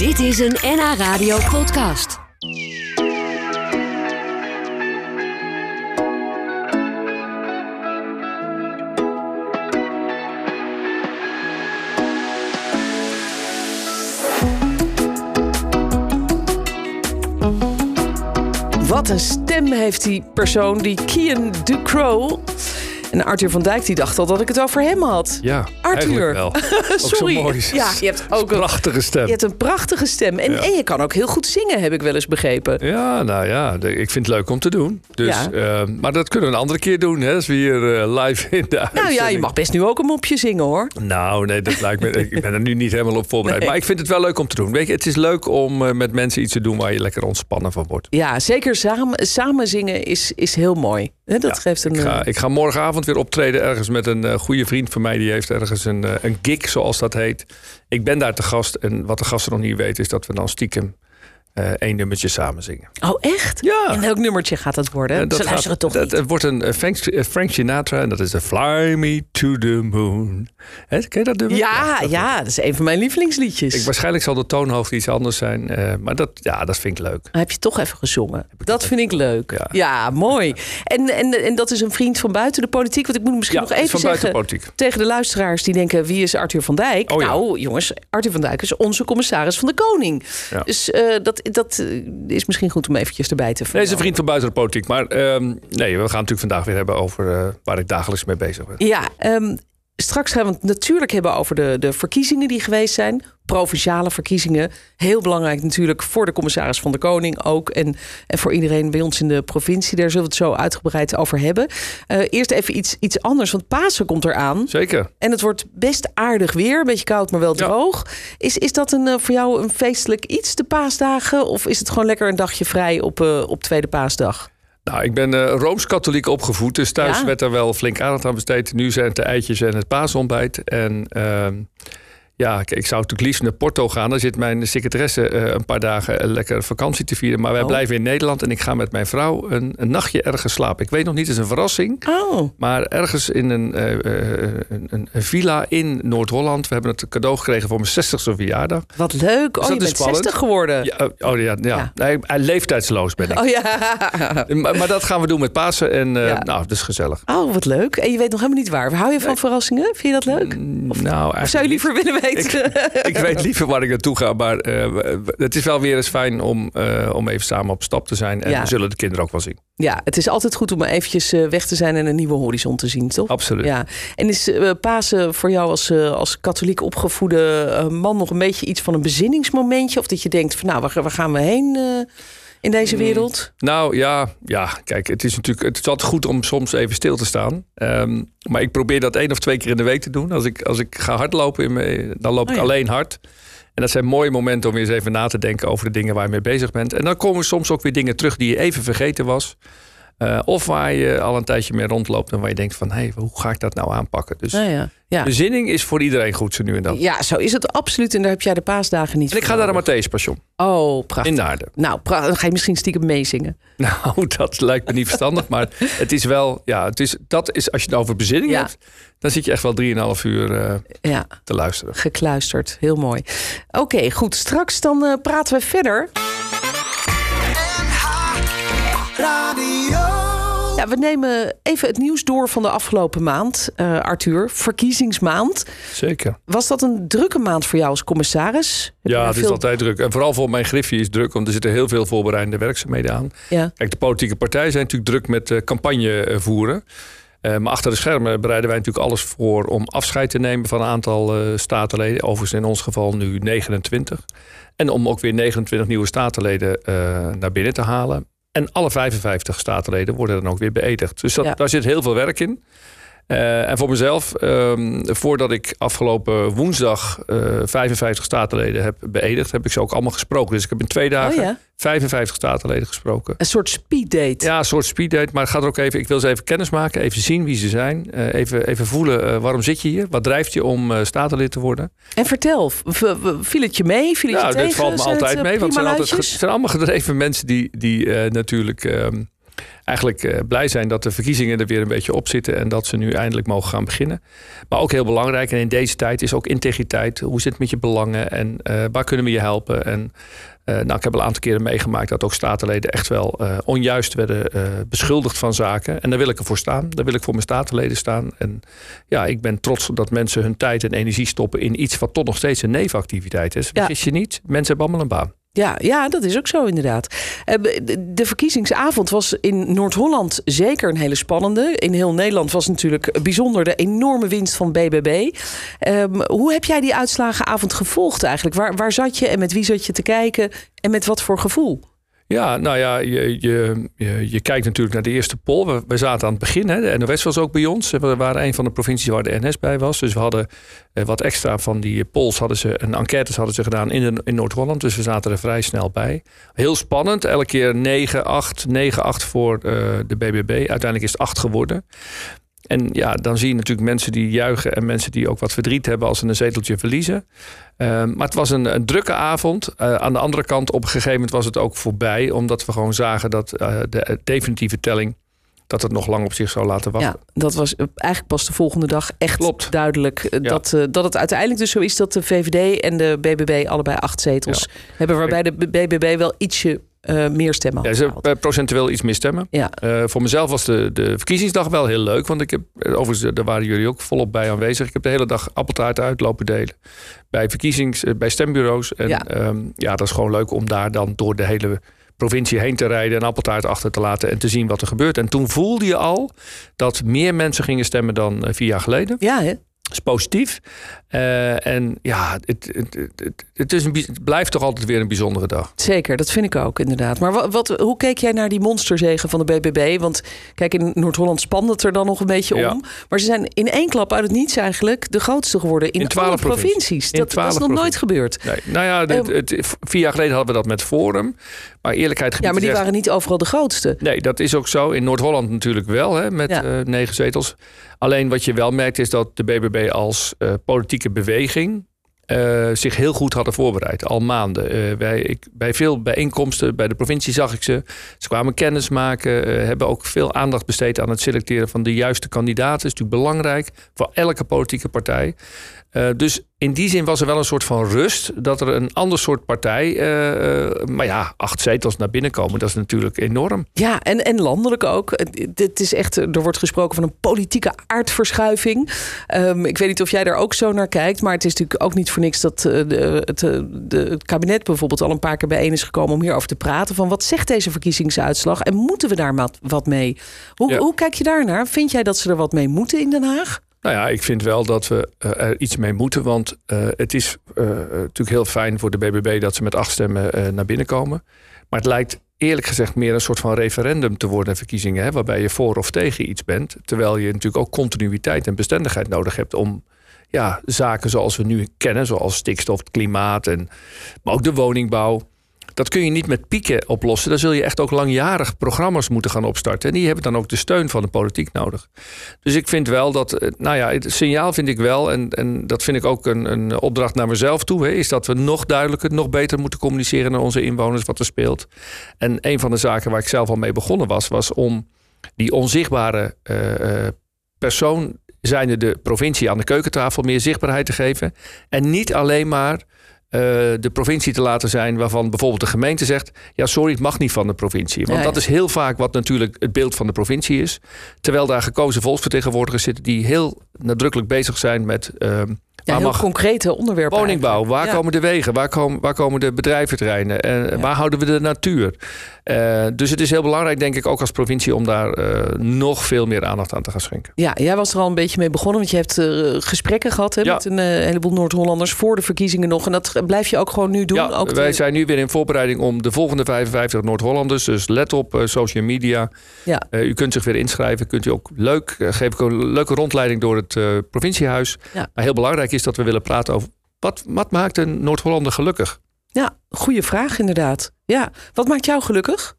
Dit is een NH Radio podcast. Wat een stem heeft die persoon, die Kian Ducrow. En Arthur van Dijk die dacht al dat ik het over hem had. Ja, Arthur. wel. Ook zo Sorry. mooi. Ja, je hebt ook een, prachtige stem. je hebt een prachtige stem. En, Ja. en je kan ook heel goed zingen, heb ik wel eens begrepen. Ja, nou ja, ik vind het leuk om te doen. Dus, Ja. eh, maar dat kunnen we een andere keer doen, hè, als we hier eh, live in de Nou ja, je mag best nu ook een mopje zingen hoor. Nou, nee, dat lijkt me. Ik ben er nu niet helemaal op voorbereid. Nee. Maar ik vind het wel leuk om te doen. Weet je, het is leuk om eh, met mensen iets te doen waar je lekker ontspannen van wordt. Ja, zeker samen, samen zingen is, is heel mooi. Hè, dat Ja, geeft een. Ik ga, ik ga morgenavond weer optreden ergens met een eh, goede vriend van mij. Die heeft ergens een, eh, een gig, zoals dat heet. Ik ben daar te gast. En wat de gasten nog niet weten, is dat we dan stiekem eh, één nummertje samen zingen. Oh, echt? Ja. En welk nummertje gaat dat worden? Eh, Ze gaat- luisteren toch dat, niet. Het wordt een eh, Frank, eh, Frank Sinatra en dat is de Fly Me to the Moon. Ken je dat nummer? Ja, dat- ja, dat is een van mijn lievelingsliedjes. Ik, waarschijnlijk zal de toonhoogte iets anders zijn, maar dat, ja, dat vind ik leuk. Heb je toch even gezongen? Dat vind ik leuk. Ja, Ja. mooi. En, en, en dat is een vriend van buiten de politiek. Want ik moet misschien nog even zeggen tegen de luisteraars die denken: wie is Arthur van Dijk? Oh. Nou, jongens, Arthur van Dijk is onze commissaris van de Koning. Dus dat, dat eh, is misschien goed om eventjes erbij te Nee, hij is een vermelden. vriend van buiten de politiek. Maar ehm, nee, we gaan het natuurlijk vandaag weer hebben over eh, waar ik dagelijks mee bezig ben. Ja, ehm, straks gaan we het natuurlijk hebben over de, de verkiezingen die geweest zijn. Provinciale verkiezingen. Heel belangrijk natuurlijk voor de commissaris van de Koning ook. En, en voor iedereen bij ons in de provincie. Daar zullen we het zo uitgebreid over hebben. Eh, eerst even iets, iets anders, want Pasen komt eraan. Zeker. En het wordt best aardig weer. Een beetje koud, maar wel Ja. droog. Is, is dat een, eh, voor jou een feestelijk iets, de paasdagen? Of is het gewoon lekker een dagje vrij op, eh, op tweede paasdag? Nou, ik ben eh, Rooms-Katholiek opgevoed, dus thuis Ja. werd er wel flink aandacht aan besteed. Nu zijn het de eitjes en het paasontbijt. En ehm, ja, ik, ik zou natuurlijk liefst naar Porto gaan. Daar zit mijn secretaresse eh, een paar dagen eh, lekker vakantie te vieren. Maar wij Oh. blijven in Nederland en ik ga met mijn vrouw een, een nachtje ergens slapen. Ik weet nog niet, het is een verrassing. Oh, Maar ergens in een, eh, een, een, villa in Noord-Holland. We hebben het cadeau gekregen voor mijn 60ste verjaardag. wat leuk. Oh, je is bent spannend? 60 geworden. Ja, oh, oh, ja, ja. Ja. Nee, leeftijdsloos ben ik. Oh ja. Maar, maar dat gaan we doen met Pasen. En Ja. nou, dat is gezellig. Oh, wat leuk. En je weet nog helemaal niet waar. Hou je van verrassingen? Vind je dat leuk? Of, nou, Of zou je liever willen weten? Ik weet liever waar ik naartoe ga, maar we- het is wel weer eens fijn om, eh, om even samen op stap te zijn. En Ja. we zullen de kinderen ook wel zien. ja, het is altijd goed om eventjes eh, weg te zijn en een nieuwe horizon te zien, toch? Absoluut. Ja. En is Pasen voor jou als, als katholiek opgevoede man nog een beetje iets van een bezinningsmomentje? Of dat je denkt van nou, waar, waar gaan we heen in deze Mm. wereld? Nou ja, ja, kijk, het is natuurlijk het is altijd goed om soms even stil te staan. Ehm, maar ik probeer dat één of twee keer in de week te doen. Als ik, als ik ga hardlopen, in mijn, dan loop Oh ik ja. alleen hard. En dat zijn mooie momenten om eens even na te denken over de dingen waar je mee bezig bent. En dan komen soms ook weer dingen terug die je even vergeten was. Eh, of waar je al een tijdje mee rondloopt en waar je denkt van... hé, hey, hoe ga ik dat nou aanpakken? Dus Nou ja. Ja. bezinning is voor iedereen goed zo nu en dan. ja, zo is het absoluut. En daar heb jij de paasdagen niet En ik ga naar de Matthäus Passion Oh, prachtig. in Naarden. Nou, dan ga je misschien stiekem meezingen. Nou, dat lijkt me niet verstandig. Maar het is wel, ja, het is, dat is, als je het over bezinning Ja. hebt, dan zit je echt wel 3,5 uur eh, te luisteren. gekluisterd. Heel mooi. Oké, goed. Straks dan eh, praten we verder. Ja, we nemen even het nieuws door van de afgelopen maand. Eh, Arthur, verkiezingsmaand. Zeker. Was dat een drukke maand voor jou als commissaris? Heb Ja, het is altijd druk. En vooral voor mijn griffie is druk, want er zitten heel veel voorbereidende werkzaamheden aan. Ja. Kijk, de politieke partijen zijn natuurlijk druk met eh, campagne eh, voeren. Maar achter de schermen bereiden wij natuurlijk alles voor om afscheid te nemen van een aantal statenleden. Overigens in ons geval nu 29. En om ook weer 29 nieuwe statenleden naar binnen te halen. En alle 55 statenleden worden dan ook weer beëdigd. Dus dat, Ja. daar zit heel veel werk in. Eh, en voor mezelf, ehm, voordat ik afgelopen woensdag eh 55 statenleden heb beëdigd, heb ik ze ook allemaal gesproken. Dus ik heb in twee dagen Oh ja, 55 statenleden gesproken. een soort speeddate. Ja, een soort speeddate. Maar het gaat er ook even, ik wil ze even kennis maken, even zien wie ze zijn. eh, even, even voelen, waarom zit je hier? Wat drijft je om statenlid te worden? En vertel, viel het je mee? Viel het Nou, je tegen? dit valt me altijd mee. Want het zijn, altijd, het zijn allemaal gedreven mensen die, die natuurlijk... ehm, eigenlijk blij zijn dat de verkiezingen er weer een beetje op zitten en dat ze nu eindelijk mogen gaan beginnen. Maar ook heel belangrijk en in deze tijd is ook integriteit. Hoe zit het met je belangen en waar kunnen we je helpen? En nou, ik heb al een aantal keren meegemaakt dat ook statenleden echt wel onjuist werden beschuldigd van zaken. En daar wil ik ervoor staan. Daar wil ik voor mijn statenleden staan. En ja, ik ben trots dat mensen hun tijd en energie stoppen in iets wat toch nog steeds een nevenactiviteit is. Vergis je niet, mensen hebben allemaal een baan. Ja, ja, dat is ook zo inderdaad. Eh, de verkiezingsavond was in Noord-Holland zeker een hele spannende. In heel Nederland was natuurlijk bijzonder de enorme winst van BBB. Ehm, hoe heb jij die uitslagenavond gevolgd eigenlijk? Waar, waar zat je en met wie zat je te kijken en met wat voor gevoel? Ja, nou ja, je, je, je, kijkt natuurlijk naar de eerste poll. We, we, zaten aan het begin. Hè. De NOS was ook bij ons. We waren een van de provincies waar de NS bij was. Dus we hadden eh, wat extra van die polls hadden ze, een enquêtes hadden ze gedaan in, in Noord-Holland. Dus we zaten er vrij snel bij. Heel spannend. Elke keer 9, 8, 9, 8 voor uh, de BBB. Uiteindelijk is het 8 geworden. En ja, dan zie je natuurlijk mensen die juichen en mensen die ook wat verdriet hebben als ze een zeteltje verliezen. Ehm, maar het was een, een drukke avond. Uh, aan de andere kant, op een gegeven moment was het ook voorbij, omdat we gewoon zagen dat uh, de definitieve telling dat het nog lang op zich zou laten wachten. Ja, dat was eigenlijk pas de volgende dag echt Klopt. duidelijk. Eh, dat, dat het uiteindelijk dus zo is dat de VVD en de BBB allebei acht zetels hebben. Waarbij de BBB wel ietsje uh, meer stemmen. Ja, ze hebben procentueel iets meer stemmen. Ja. Uh, voor mezelf was de, de verkiezingsdag wel heel leuk. Want ik heb, eh, overigens, daar waren jullie ook volop bij aanwezig. Ik heb de hele dag appeltaart uitlopen delen. Bij verkiezings, bij stembureaus. En ja. Um, ja, dat is gewoon leuk om daar dan door de hele provincie heen te rijden en appeltaart achter te laten en te zien wat er gebeurt. En toen voelde je al dat meer mensen gingen stemmen dan vier jaar geleden. Ja, hè? Is positief. Uh, en ja, het, het, het, het, is een, het blijft toch altijd weer een bijzondere dag. Zeker, dat vind ik ook inderdaad. Maar wat, wat, hoe keek jij naar die monsterzegen van de BBB? Want kijk, in Noord-Holland spande het er dan nog een beetje om. Maar ze zijn in één klap uit het niets eigenlijk de grootste geworden in, in 12 provincies. Dat, dat, is nog nooit gebeurd. Nee. Nou ja, um, vier jaar geleden hadden we dat met Forum. Maar eerlijkheid Ja, maar die waren niet overal de grootste. Nee, dat is ook zo. In Noord-Holland natuurlijk wel, hè, met ja. uh, negen zetels. Alleen wat je wel merkt is dat de BBB als uh, politieke beweging uh, zich heel goed hadden voorbereid, al maanden. Bij, ik, bij veel bijeenkomsten bij de provincie zag ik ze. Ze kwamen kennis maken, uh, hebben ook veel aandacht besteed aan het selecteren van de juiste kandidaten. Dat is natuurlijk belangrijk voor elke politieke partij. dus in die zin was er wel een soort van rust dat er een ander soort partij. Maar ja, acht zetels naar binnen komen, dat is natuurlijk enorm. Ja, en, en landelijk ook. Dit is echt, er wordt gesproken van een politieke aardverschuiving. Um, ik weet niet of jij daar ook zo naar kijkt, maar het is natuurlijk ook niet voor niks dat de, het, de, het kabinet bijvoorbeeld al een paar keer bijeen is gekomen om hierover te praten. Van wat zegt deze verkiezingsuitslag en moeten we daar wat mee? Hoe, ja. hoe kijk je daarnaar? Vind jij dat ze er wat mee moeten in Den Haag? Nou ja, ik vind wel dat we uh, er iets mee moeten. Want uh, het is uh, natuurlijk heel fijn voor de BBB dat ze met acht stemmen naar binnen komen. Maar het lijkt eerlijk gezegd meer een soort van referendum te worden, verkiezingen. Hè, waarbij je voor of tegen iets bent. Terwijl je natuurlijk ook continuïteit en bestendigheid nodig hebt om ja, zaken zoals we nu kennen, zoals stikstof, klimaat en maar ook de woningbouw dat kun je niet met pieken oplossen. Daar zul je echt ook langjarig programma's moeten gaan opstarten. En die hebben dan ook de steun van de politiek nodig. Dus ik vind wel dat, eh, nou ja, het signaal vind ik wel, en, en dat vind ik ook een, een opdracht naar mezelf toe, hè, is dat we nog duidelijker, nog beter moeten communiceren naar onze inwoners wat er speelt. En een van de zaken waar ik zelf al mee begonnen was, was om die onzichtbare uh, persoon, zijnde de provincie aan de keukentafel, meer zichtbaarheid te geven. En niet alleen maar uh, de provincie te laten zijn waarvan bijvoorbeeld de gemeente zegt: ja, sorry, het mag niet van de provincie. Want ja, ja. dat is heel vaak wat natuurlijk het beeld van de provincie is. Terwijl daar gekozen volksvertegenwoordigers zitten die heel nadrukkelijk bezig zijn met. Uh, ja, heel concrete onderwerpen. Woningbouw, waar ja. komen de wegen? Waar komen, waar komen de bedrijventerreinen? En ja. waar houden we de natuur? Uh, dus het is heel belangrijk, denk ik, ook als provincie... om daar uh, nog veel meer aandacht aan te gaan schenken. Ja, jij was er al een beetje mee begonnen... want je hebt uh, gesprekken gehad hè, met een heleboel Noord-Hollanders... voor de verkiezingen nog. En dat blijf je ook gewoon nu doen? Ja, ook wij zijn nu weer in voorbereiding om de volgende 55 Noord-Hollanders... dus let op social media. Ja. u kunt zich weer inschrijven. Kunt u ook leuk, geef ik een leuke rondleiding door het provinciehuis. Ja. Maar heel belangrijk is dat we willen praten over... wat, wat maakt een Noord-Hollander gelukkig? Ja, goede vraag inderdaad. Ja, wat maakt jou gelukkig?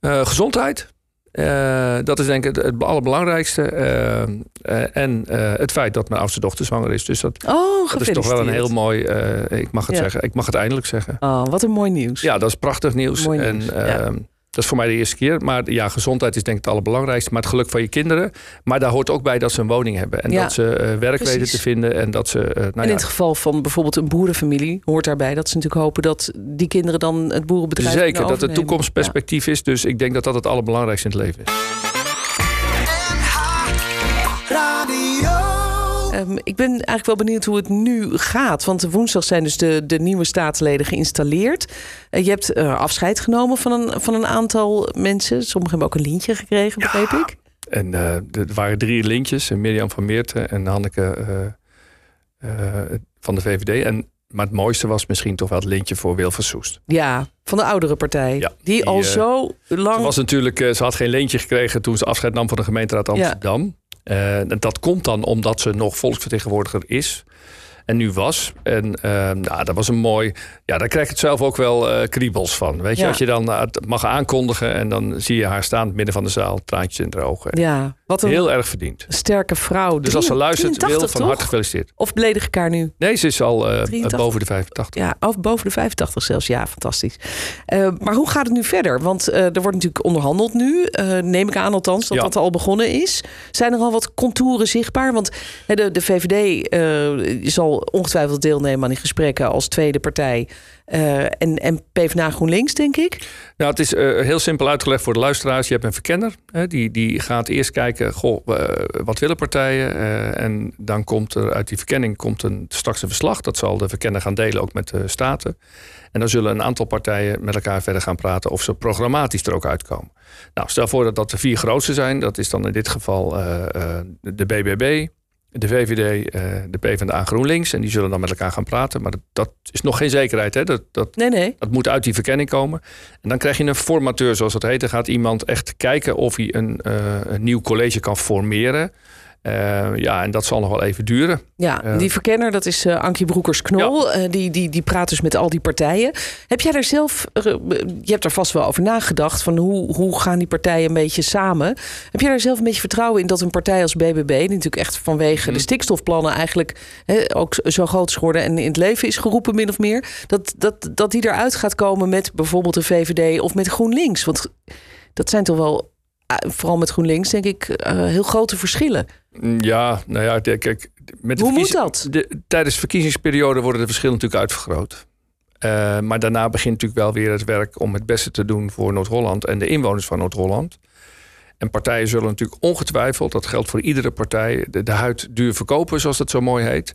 Uh, gezondheid. Uh, dat is denk ik het, het allerbelangrijkste. Uh, en het feit dat mijn oudste dochter zwanger is. Dus dat, oh, dat is toch wel een heel mooi. ik mag het ja. zeggen. Ik mag het eindelijk zeggen. Oh, wat een mooi nieuws. Ja, dat is prachtig nieuws. Mooi nieuws. En, ja. Dat is voor mij de eerste keer. Maar ja, gezondheid is denk ik het allerbelangrijkste. Maar het geluk van je kinderen. Maar daar hoort ook bij dat ze een woning hebben. En Ja, dat ze eh, werk precies. weten te vinden. En dat ze. eh, nou en in ja, het geval van bijvoorbeeld een boerenfamilie hoort daarbij dat ze natuurlijk hopen dat die kinderen dan het boerenbedrijf zeker dat het toekomstperspectief is. Dus ik denk dat dat het allerbelangrijkste in het leven is. Ehm, ik ben eigenlijk wel benieuwd hoe het nu gaat. Want woensdag zijn dus de, de nieuwe staatsleden geïnstalleerd. Eh, je hebt eh, afscheid genomen van een, van een aantal mensen. Sommigen hebben ook een lintje gekregen, begreep ik. En eh, er waren drie lintjes. Mirjam van Meerten en Hanneke van de VVD. En, maar het mooiste was misschien toch wel het lintje voor Wilfred Soest. Ja, van de oudere partij. Ja, die, die, al zo lang... Ze, was natuurlijk, ze had geen leentje gekregen toen ze afscheid nam van de gemeenteraad Amsterdam. Dat komt dan omdat ze nog volksvertegenwoordiger is. En nu was. En eh, nou, dat was een mooi. Ja, daar krijg je het zelf ook wel eh, kriebels van. Weet je, Ja. als je dan eh, mag aankondigen. en dan zie je haar staan in het midden van de zaal, traantjes in de ogen. Ja, wat een Heel erg verdiend. sterke vrouw. Dus als ze luistert, wil 83 van harte gefeliciteerd. Of beledig ik haar nu? Nee, ze is al eh, 83. boven de 85. Ja, of boven de 85 zelfs. Ja, fantastisch. Eh, maar hoe gaat het nu verder? Want eh, er wordt natuurlijk onderhandeld nu. Neem ik aan althans dat Ja. dat al begonnen is. Zijn er al wat contouren zichtbaar? Want hè, de, de VVD zal ongetwijfeld deelnemen aan die gesprekken als tweede partij. Eh, en, en PvdA GroenLinks, denk ik. Nou, het is eh, heel simpel uitgelegd voor de luisteraars. Je hebt een verkenner. Hè, die, die gaat eerst kijken, goh, eh, wat willen partijen? En dan komt er uit die verkenning komt een, straks een verslag. Dat zal de verkenner gaan delen, ook met de Staten. En dan zullen een aantal partijen met elkaar verder gaan praten... of ze programmatisch er ook uitkomen. Nou, stel voor dat dat de vier grootste zijn. Dat is dan in dit geval de BBB, de VVD, eh, de PvdA GroenLinks. En die zullen dan met elkaar gaan praten. Maar dat, dat is nog geen zekerheid. Hè? Dat, dat, Nee, nee. dat moet uit die verkenning komen. En dan krijg je een formateur, zoals dat heet. Dan gaat iemand echt kijken of hij een, eh, een nieuw college kan formeren. Eh, ja, en dat zal nog wel even duren. Ja, Ja. die verkenner, dat is eh Ankie Broekers-Knol. Eh, die, die, die praat dus met al die partijen. Heb jij daar zelf, eh, je hebt er vast wel over nagedacht... van hoe, hoe gaan die partijen een beetje samen? Heb jij daar zelf een beetje vertrouwen in dat een partij als BBB... die natuurlijk echt vanwege Mhm. de stikstofplannen eigenlijk ook zo groot is geworden... en in het leven is geroepen min of meer... dat, dat, dat die eruit gaat komen met bijvoorbeeld de VVD of met GroenLinks? Want dat zijn toch wel, eh, vooral met GroenLinks, denk ik, eh, heel grote verschillen. Mm, Ja, nou ja, kijk. Met de Hoe moet dat? De, tijdens de verkiezingsperiode worden de verschillen natuurlijk uitvergroot. Eh, maar daarna begint natuurlijk wel weer het werk om het beste te doen voor Noord-Holland en de inwoners van Noord-Holland. En partijen zullen natuurlijk ongetwijfeld, dat geldt voor iedere partij, de, de huid duur verkopen, zoals dat zo mooi heet.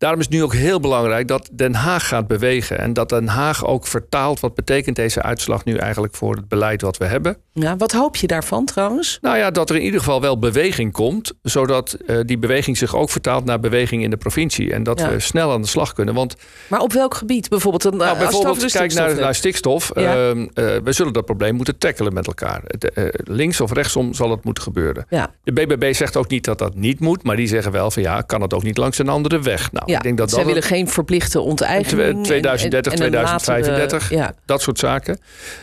Daarom is het nu ook heel belangrijk dat Den Haag gaat bewegen. En dat Den Haag ook vertaalt wat betekent deze uitslag nu eigenlijk voor het beleid wat we hebben. Ja, wat hoop je daarvan trouwens? Nou ja, dat er in ieder geval wel beweging komt. Zodat eh, die beweging zich ook vertaalt naar beweging in de provincie. En dat Ja. we snel aan de slag kunnen. Want Maar op welk gebied? Bijvoorbeeld, een, nou, bijvoorbeeld, de kijk naar, stikstof naar stikstof. Ja. Ehm, eh, we zullen dat probleem moeten tackelen met elkaar. Eh, links of rechtsom zal het moeten gebeuren. Ja, De BBB zegt ook niet dat dat niet moet. Maar die zeggen wel van ja, kan het ook niet langs een andere weg. Nou, ja. ik denk dat zij dat willen geen verplichte onteigening. en- 2030, en- en een latere- 2035. ja, dat soort zaken.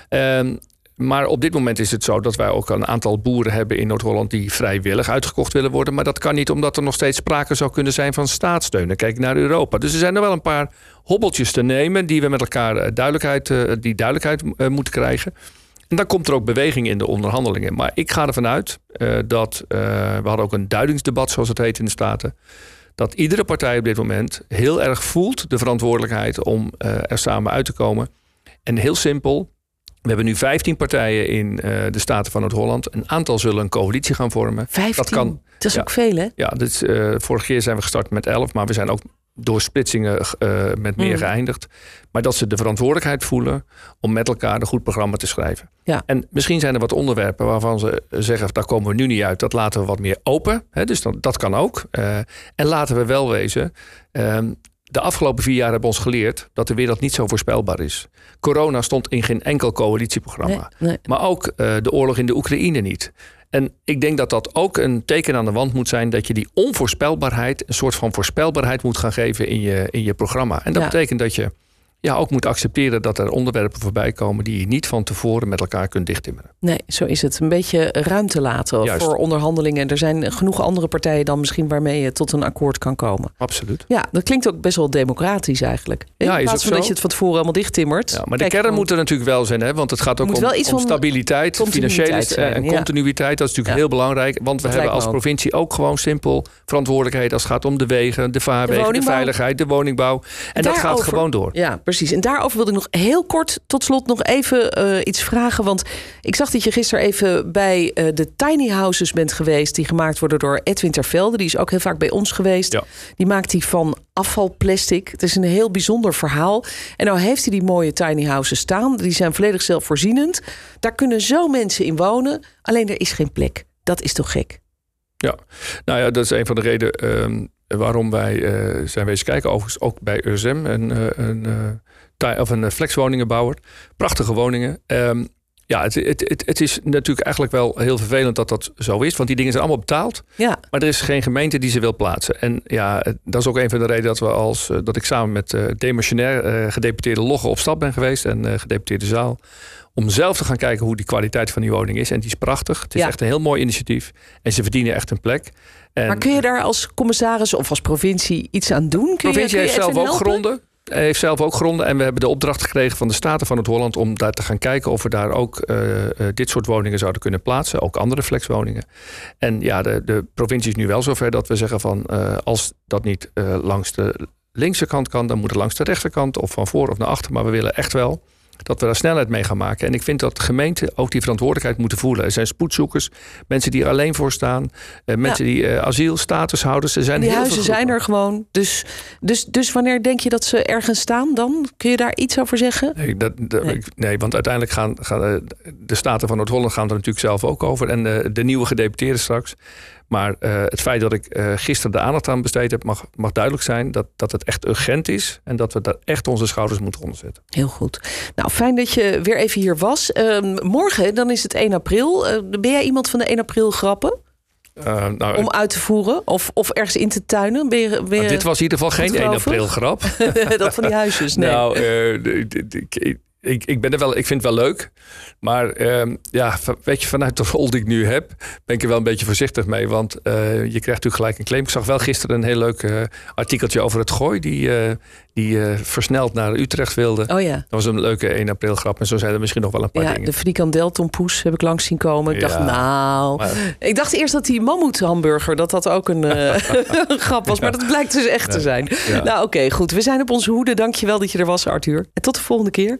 Ehm, maar op dit moment is het zo dat wij ook een aantal boeren hebben in Noord-Holland die vrijwillig uitgekocht willen worden. Maar dat kan niet omdat er nog steeds sprake zou kunnen zijn van staatssteun. Dan kijk naar Europa. Dus er zijn er wel een paar hobbeltjes te nemen die we met elkaar eh, duidelijkheid, eh, die duidelijkheid eh, moeten krijgen. En dan komt er ook beweging in de onderhandelingen. Maar ik ga ervan uit dat we hadden ook een duidingsdebat, zoals het heet in de Staten. Dat iedere partij op dit moment heel erg voelt de verantwoordelijkheid om eh, er samen uit te komen. En heel simpel, we hebben nu 15 partijen in eh, de Staten van Noord-Holland. Een aantal zullen een coalitie gaan vormen. 15. Dat kan. Dat is Ja. ook veel, hè? Ja, dit is, eh, vorige keer zijn we gestart met 11, maar we zijn ook door splitsingen eh, met meer Mm. geëindigd. Maar dat ze de verantwoordelijkheid voelen om met elkaar een goed programma te schrijven. Ja. En misschien zijn er wat onderwerpen waarvan ze zeggen, daar komen we nu niet uit. Dat laten we wat meer open. Hè, dus dat, dat kan ook. Eh, en laten we wel wezen. ehm, de afgelopen vier jaar hebben ons geleerd dat de wereld niet zo voorspelbaar is. Corona stond in geen enkel coalitieprogramma. Nee, nee. Maar ook eh, de oorlog in de Oekraïne niet. En ik denk dat dat ook een teken aan de wand moet zijn dat je die onvoorspelbaarheid, een soort van voorspelbaarheid moet gaan geven in je, in je programma. En dat Ja. betekent dat je ja, ook moet accepteren dat er onderwerpen voorbij komen die je niet van tevoren met elkaar kunt dichttimmeren. Nee, zo is het. Een beetje ruimte laten Juist. voor onderhandelingen. Er zijn genoeg andere partijen dan misschien waarmee je tot een akkoord kan komen. Absoluut. Ja, dat klinkt ook best wel democratisch eigenlijk. In Ja, is plaats van dat je het van tevoren helemaal dichttimmert. Ja, maar de kern moet er natuurlijk wel zijn, hè? want het gaat ook om, om stabiliteit, financiële zijn, en ja. continuïteit. Dat is natuurlijk Ja. heel belangrijk, want we Dat hebben als provincie ook gewoon simpel verantwoordelijkheid als het gaat om de wegen, de vaarwegen, de, veiligheid, de woningbouw. En dat gaat gewoon door. Ja, precies. En daarover wilde ik nog heel kort tot slot nog even eh, iets vragen. Want ik zag dat je gisteren even bij eh, de tiny houses bent geweest... die gemaakt worden door Edwin Tervelde. Die is ook heel vaak bij ons geweest. Ja. Die maakt die van afvalplastic. Het is een heel bijzonder verhaal. En nou heeft hij die mooie tiny houses staan. Die zijn volledig zelfvoorzienend. Daar kunnen zo mensen in wonen. Alleen er is geen plek. Dat is toch gek? Ja, nou ja, dat is een van de redenen ehm, waarom wij eh, zijn wezen kijken. Overigens ook bij USM, een, eh, een, eh, tij- of een eh, flexwoningenbouwer. Prachtige woningen. Ehm, ja, het, het, het, het is natuurlijk eigenlijk wel heel vervelend dat dat zo is. Want die dingen zijn allemaal betaald. Ja, Maar er is geen gemeente die ze wil plaatsen. En ja, dat is ook een van de redenen dat we als eh, dat ik samen met eh demissionair eh, gedeputeerde Logge op stap ben geweest en eh, gedeputeerde Zaal. Om zelf te gaan kijken hoe die kwaliteit van die woning is. En die is prachtig. Het is Ja. echt een heel mooi initiatief. En ze verdienen echt een plek. En maar kun je daar als commissaris of als provincie iets aan doen? Kun de provincie je, kun je heeft zelf ook helpen? gronden. Heeft zelf ook gronden. En we hebben de opdracht gekregen van de Staten van het Holland om daar te gaan kijken of we daar ook eh, eh, dit soort woningen zouden kunnen plaatsen. Ook andere flexwoningen. En ja, de, de provincie is nu wel zover dat we zeggen van eh, als dat niet eh, langs de linkse kant kan, dan moet het langs de rechterkant of van voor of naar achter. Maar we willen echt wel dat we daar snelheid mee gaan maken. En ik vind dat gemeenten ook die verantwoordelijkheid moeten voelen. Er zijn spoedzoekers, mensen die er alleen voor staan, eh, mensen die eh, asiel, statushouders. Er zijn Die heel huizen veel zijn er gewoon. Dus, dus, dus wanneer denk je dat ze ergens staan dan? Kun je daar iets over zeggen? Nee, dat, dat- Nee. want uiteindelijk gaan, gaan eh, de Staten van Noord-Holland gaan er natuurlijk zelf ook over. En eh, de nieuwe gedeputeerden straks. Maar eh, het feit dat ik eh, gisteren de aandacht aan besteed heb, mag, mag duidelijk zijn dat, dat het echt urgent is. En dat we daar echt onze schouders moeten onder zetten. Heel goed. Nou, fijn dat je weer even hier was. Ehm, morgen, dan is het 1 april. Eh, ben jij iemand van de 1 april grappen? Nou, Om uit te voeren? Of, of ergens in te tuinen? Ben je, ben nou, je dit was in ieder geval geen 1 gelovig? april grap. dat van die huisjes? Nee. Nou, de- ik, ik, ben er wel, ik vind het wel leuk. Maar ehm, ja, weet je, vanuit de rol die ik nu heb, ben ik er wel een beetje voorzichtig mee. Want eh, je krijgt natuurlijk gelijk een claim. Ik zag wel gisteren een heel leuk eh, artikeltje over het gooi. Die, eh, die versneld naar Utrecht wilde. oh ja. Dat was een leuke 1 april grap. En zo zijn er misschien nog wel een paar Ja, dingen. de frikandel tompoes heb ik langs zien komen. Ik dacht, nou... maar- Ik dacht eerst dat die mammoethamburger, dat dat ook een, een grap was. Maar dat blijkt dus echt te zijn. Nou oké, goed. We zijn op onze hoede. Dankjewel dat je er was, Arthur. En tot de volgende keer.